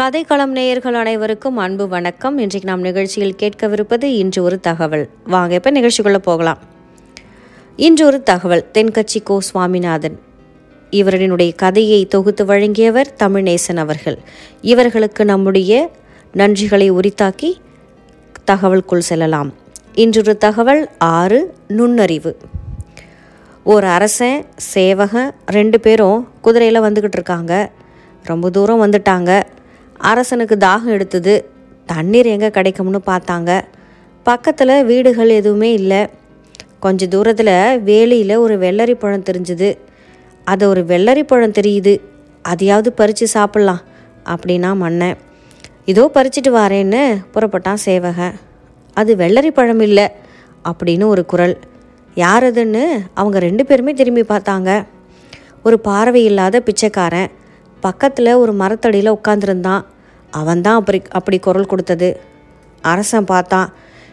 கதைக்களம் நேயர்கள் அனைவருக்கும் அன்பு வணக்கம். இன்றைக்கு நாம் நிகழ்ச்சியில் கேட்கவிருப்பது இன்று ஒரு தகவல். வாங்க இப்போ நிகழ்ச்சிக்குள்ளே போகலாம். இன்று ஒரு தகவல். தென்கட்சி கோ சுவாமிநாதன். இவரினுடைய கதையை தொகுத்து வழங்கியவர் தமிழ்நேசன் அவர்கள். இவர்களுக்கு நம்முடைய நன்றிகளை உரித்தாக்கி தகவலுக்குள் செல்லலாம். இன்றொரு தகவல் ஆறு நுண்ணறிவு. ஒரு அரசன் சேவகன் ரெண்டு பேரும் குதிரையில் வந்துக்கிட்டு இருக்காங்க. ரொம்ப தூரம் வந்துட்டாங்க. அரசனுக்கு தாகம் எடுத்தது. தண்ணீர் எங்கே கிடைக்கும்னு பார்த்தாங்க. பக்கத்தில் வீடுகள் எதுவுமே இல்லை. கொஞ்ச தூரத்தில் வேலியில் ஒரு வெள்ளரி பழம் தெரிஞ்சுது. அது ஒரு வெள்ளரி பழம் தெரியுது. அதையாவது பறித்து சாப்பிட்லாம் அப்படின்னா மன்னன். இதோ பறிச்சிட்டு வாரேன்னு புறப்பட்டான் சேவகன். அது வெள்ளரி பழம் இல்லை அப்படின்னு ஒரு குரல். யார் அதுன்னு அவங்க ரெண்டு பேருமே திரும்பி பார்த்தாங்க. ஒரு பார்வை இல்லாத பிச்சைக்காரன். பக்கத்தில் ஒரு மரத்தடியில் உட்காந்துருந்தான் அவன்தான் அப்படி அப்படி குரல் கொடுத்தது. அரசன் பார்த்தான்.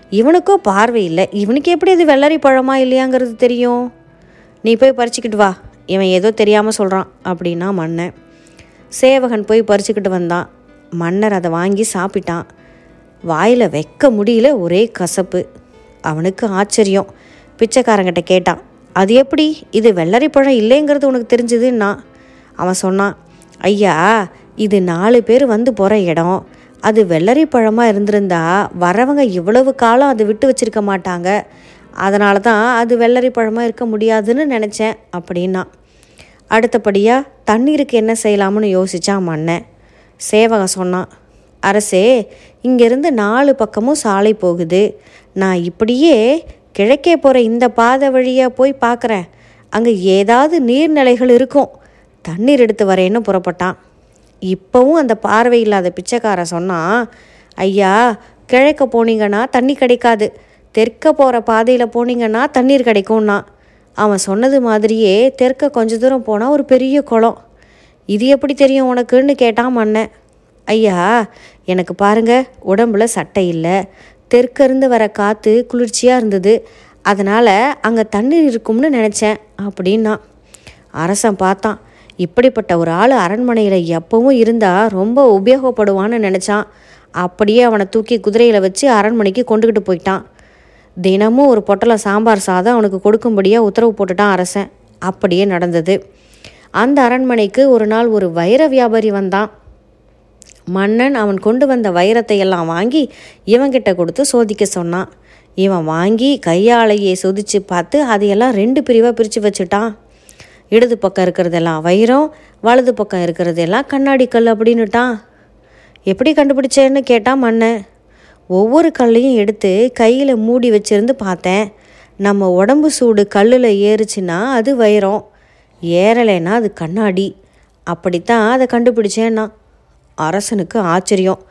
இவனுக்கும் பார்வை இல்லை. இவனுக்கு எப்படி அது வெள்ளரி பழமா இல்லையாங்கிறது தெரியும்? நீ போய் பறிச்சுக்கிட்டு வா. இவன் ஏதோ தெரியாமல் சொல்கிறான் அப்படின்னா மன்னன். சேவகன் போய் பறிச்சுக்கிட்டு வந்தான். மன்னர் அதை வாங்கி சாப்பிட்டான். வாயில் வைக்க முடியல ஒரே கசப்பு. அவனுக்கு ஆச்சரியம். பிச்சைக்காரங்கிட்ட கேட்டான். அது எப்படி? இது வெள்ளரி பழம் இல்லைங்கிறது உனக்கு தெரிஞ்சதுன்னா? அவன் சொன்னான். ஐயா இது நாலு பேர் வந்து போகிற இடம். அது வெள்ளரி பழமாக இருந்திருந்தா வரவங்க இவ்வளவு காலம் அதை விட்டு வச்சிருக்க மாட்டாங்க. அதனால தான் அது வெள்ளரி பழமாக இருக்க முடியாதுன்னு நினச்சேன் அப்படின்னா. அடுத்தபடியாக தண்ணீருக்கு என்ன செய்யலாம்னு யோசித்தான் மன்னன். சேவகம் சொன்னான் அரசே இங்கேருந்து நாலு பக்கமும் சாலை போகுது. நான் இப்படியே கிழக்கே போகிற இந்த பாதை வழியாக போய் பார்க்குறேன் அங்கே ஏதாவது நீர்நிலைகள் இருக்கும். தண்ணீர் எடுத்து வரேன்னு புறப்பட்டான் இப்போவும் அந்த பார்வை இல்லாத பிச்சைக்காரன் சொன்னான் ஐயா கிழக்க போனீங்கன்னா தண்ணி கிடைக்காது. தெற்க போகிற பாதையில் போனீங்கன்னா தண்ணீர் கிடைக்கும்னா. அவன் சொன்னது மாதிரியே தெற்க கொஞ்ச தூரம் போனால் ஒரு பெரிய குளம். இது எப்படி தெரியும் உனக்குன்னு கேட்டான் மன்னன் ஐயா எனக்கு பாருங்க உடம்புல சட்டை இல்லை. தெற்கிருந்து வர காற்று குளிர்ச்சியாக இருந்தது. அதனால் அங்கே தண்ணீர் இருக்கும்னு நினச்சேன். அப்படின்னா அரசன் பார்த்தான். இப்படிப்பட்ட ஒரு ஆள் அரண்மனையில் எப்பவும் இருந்தால் ரொம்ப உபயோகப்படுவான்னு நினச்சான். அப்படியே அவனை தூக்கி குதிரையில் வச்சு அரண்மனைக்கு கொண்டுக்கிட்டு போயிட்டான். தினமும் ஒரு பொட்டலம் சாம்பார் சாதம் அவனுக்கு கொடுக்கும்படியாக உத்தரவு போட்டுட்டான் அரசன். அப்படியே நடந்தது. அந்த அரண்மனைக்கு ஒரு நாள் ஒரு வைர வியாபாரி வந்தான். மன்னன் அவன் கொண்டு வந்த வைரத்தை எல்லாம் வாங்கி இவங்கிட்ட கொடுத்து சோதிக்க சொன்னான். இவன் வாங்கி கையாளையே சொதிச்சு பார்த்து அதையெல்லாம் ரெண்டு பிரிவாக பிரித்து வச்சுட்டான். இடது பக்கம் இருக்கிறதெல்லாம் வைரம் வலது பக்கம் இருக்கிறதெல்லாம் கண்ணாடி கல் அப்படின்னுட்டான். எப்படி கண்டுபிடிச்சேன்னு கேட்டான் மன்னன். ஒவ்வொரு கல்லையும் எடுத்து கையில் மூடி வச்சிருந்து பார்த்தேன். நம்ம உடம்பு சூடு கல்லில் ஏறுச்சுன்னா அது வைரம். ஏறலைன்னா அது கண்ணாடி. அப்படித்தான் அதை கண்டுபிடிச்சேன்னா. அரசனுக்கு ஆச்சரியம்.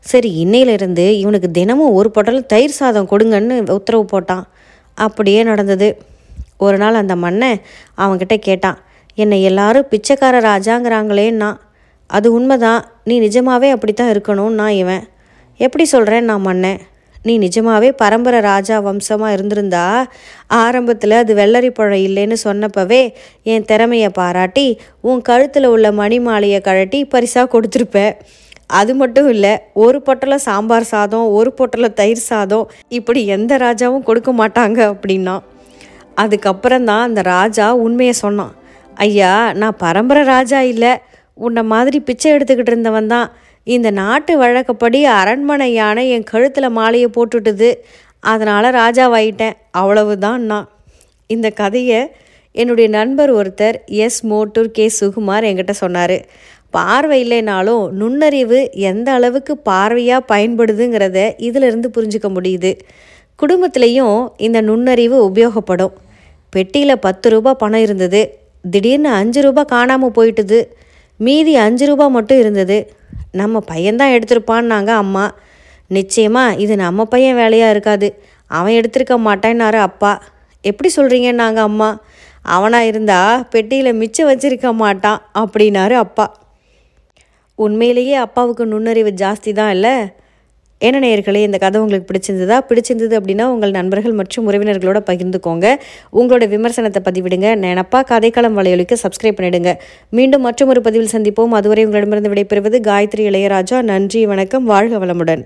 சரி இன்னையிலிருந்து இவனுக்கு தினமும் ஒரு பொட்டல் தயிர் சாதம் கொடுங்கன்னு உத்தரவு போட்டான். அப்படியே நடந்தது. ஒரு நாள் அந்த மன்னன் அவன்கிட்ட கேட்டான் என்னை எல்லாரும் பிச்சைக்கார ராஜாங்கிறாங்களேன்னா அது உண்மைதான். நீ நிஜமாவே அப்படித்தான் இருக்கணும்னா இவன். எப்படி சொல்கிறேன் நான் மன்னன் நீ நிஜமாவே பரம்பரை ராஜா வம்சமாக இருந்திருந்தா ஆரம்பத்தில் அது வெள்ளரி பழம் இல்லைன்னு சொன்னப்பவே என் திறமையை பாராட்டி உன் கழுத்தில் உள்ள மணி மாலையை கழட்டி பரிசாக கொடுத்துருப்பேன் அது மட்டும் இல்லை ஒரு பொட்டலம் சாம்பார் சாதம் ஒரு பொட்டலம் தயிர் சாதம் இப்படி எந்த ராஜாவும் கொடுக்க மாட்டாங்க அப்படின்னா அதுக்கப்புறம் தான் அந்த ராஜா உண்மையை சொன்னான். ஐயா நான் பரம்பரை ராஜா இல்லை. உன்னை மாதிரி பிச்சை எடுத்துக்கிட்டு இருந்தவன் தான். இந்த நாட்டு வழக்கப்படி அரண்மனை யானை என் கழுத்தில் மாலையை போட்டுட்டுது. அதனால் ராஜாவாயிட்டேன். அவ்வளவுதான் நான் இந்த கதையை என்னுடைய நண்பர் ஒருத்தர் எஸ் மோட்டூர் கே சுகுமார் என்கிட்ட சொன்னார். பார்வை இல்லைனாலும் நுண்ணறிவு எந்த அளவுக்கு பார்வையாக பயன்படுதுங்கிறத இதிலிருந்து புரிஞ்சுக்க முடியுது. குடும்பத்திலையும் இந்த நுண்ணறிவு உபயோகப்படும். பெட்டியில் பத்து ரூபாய் பணம் இருந்தது. திடீர்னு அஞ்சு ரூபாய் காணாமல் போயிட்டுது. மீதி அஞ்சு ரூபாய் மட்டும் இருந்தது. நம்ம பையன்தான் எடுத்திருப்பான்னாங்க அம்மா. நிச்சயமாக இது நம்ம பையன் வேலையாக இருக்காது. அவன் எடுத்திருக்க மாட்டேன்னாரு அப்பா. எப்படி சொல்கிறீங்கன்னாங்க அம்மா. அவனாக இருந்தா பெட்டியில் மிச்சம் வச்சிருக்க மாட்டான் அப்படின்னாரு அப்பா. உண்மையிலேயே அப்பாவுக்கு நுண்ணறிவு ஜாஸ்தி தான் இல்லை? என்ன நேயர்களே இந்த கதை உங்களுக்கு பிடிச்சிருந்ததா? பிடிச்சிருந்தது அப்படின்னா உங்கள் நண்பர்கள் மற்றும் உறவினர்களோட பகிர்ந்துக்கோங்க. உங்களோட விமர்சனத்தை பதிவிடுங்க. நினப்பா கதைக்களம் வலையொலிக்கு சப்ஸ்கிரைப் பண்ணிடுங்க. மீண்டும் மற்றும் ஒரு பதிவில் சந்திப்போம். அதுவரை உங்களிடமிருந்து விடைபெறுவது காயத்ரி இளையராஜா. நன்றி வணக்கம். வாழ்க வளமுடன்.